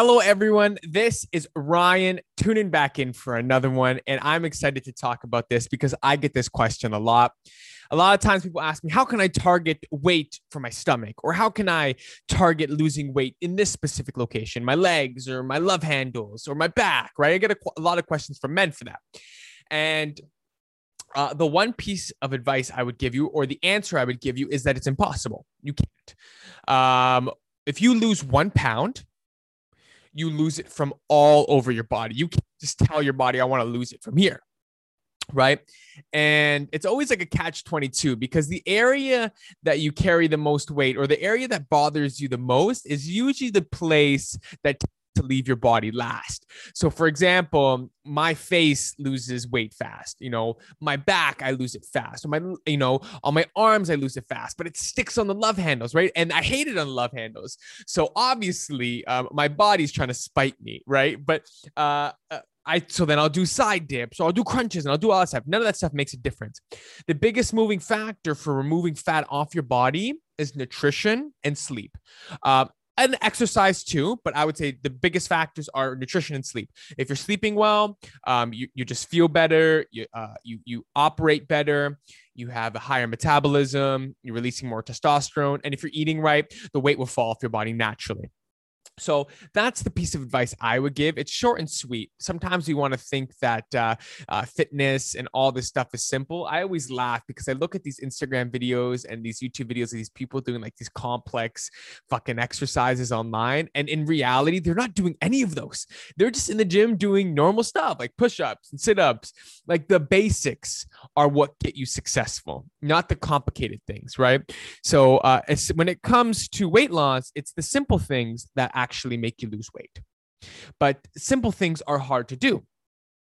Hello, everyone. This is Ryan tuning back in for another one. And I'm excited to talk about this because I get this question a lot. A lot of times people ask me, how can I target weight for my stomach? Or how can I target losing weight in this specific location, my legs or my love handles or my back, right? I get a, a lot of questions from men for that. And uh, the one piece of advice I would give you, or the answer I would give you, is that it's impossible. You can't. Um, if you lose one pound, you lose it from all over your body. You can't just tell your body, I want to lose it from here. Right. And it's always like a catch 22 because the area that you carry the most weight or the area that bothers you the most is usually the place that to leave your body last. So, for example, my face loses weight fast. You know, my back, I lose it fast. my, you know, on my arms, I lose it fast, but it sticks on the love handles, right? And I hate it on the love handles. So, obviously, um, my body's trying to spite me, right? But, uh, uh I so then I'll do side dips, or I'll do crunches, and I'll do all that stuff. None of that stuff makes a difference. The biggest moving factor for removing fat off your body is nutrition and sleep. Uh, and exercise too, but I would say the biggest factors are nutrition and sleep. If you're sleeping well, um, you, you just feel better, you, uh, you, you operate better, you have a higher metabolism, you're releasing more testosterone. And if you're eating right, the weight will fall off your body naturally. So that's the piece of advice I would give. It's short and sweet. Sometimes we want to think that uh, uh, fitness and all this stuff is simple. I always laugh because I look at these Instagram videos and these YouTube videos of these people doing like these complex fucking exercises online. And in reality, they're not doing any of those. They're just in the gym doing normal stuff like push ups and sit ups. Like the basics are what get you successful, not the complicated things, right? So uh, when it comes to weight loss, it's the simple things that actually actually make you lose weight. But simple things are hard to do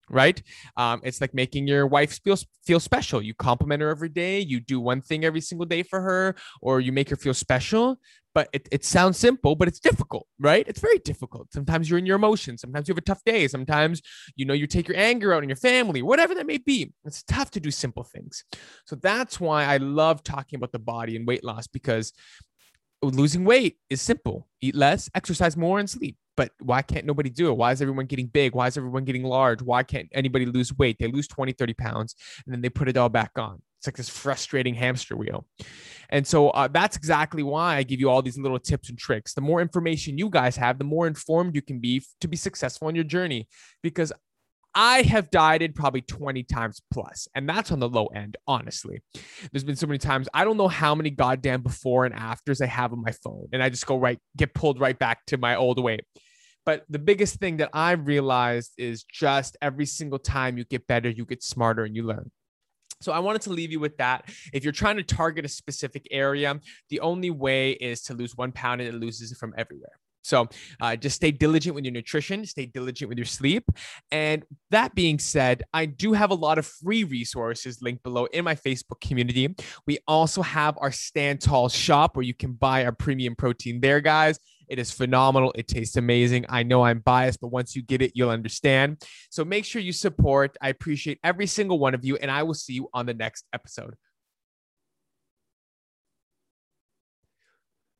right? Um, it's like making your wife feel feel special. You compliment her every day. You do one thing every single day for her, or you make her feel special. But it, it sounds simple, but it's difficult, right? It's very difficult. Sometimes you're in your emotions. Sometimes you have a tough day. Sometimes you know you take your anger out on your family, whatever that may be. It's tough to do simple things. So that's why I love talking about the body and weight loss because losing weight is simple. Eat less exercise more and sleep. But why can't nobody do it? Why is everyone getting big? Why is everyone getting large? Why can't anybody lose weight? They lose 20 30 pounds and then they put it all back on. It's like this frustrating hamster wheel. And so uh, that's exactly why i give you all these little tips and tricks. The more information you guys have the more informed you can be to be successful in your journey. Because I have dieted probably 20 times plus, and that's on the low end, honestly. There's been so many times I don't know how many goddamn before and afters I have on my phone, and I just go right, get pulled right back to my old weight. But the biggest thing that I've realized is just every single time you get better, you get smarter and you learn. So I wanted to leave you with that. If you're trying to target a specific area, the only way is to lose one pound and it loses it from everywhere. So uh, just stay diligent with your nutrition, stay diligent with your sleep. And that being said, I do have a lot of free resources linked below in my Facebook community. We also have our Stand Tall shop where you can buy our premium protein there, guys. It is phenomenal. It tastes amazing. I know I'm biased, but once you get it, you'll understand. So make sure you support. I appreciate every single one of you, and I will see you on the next episode.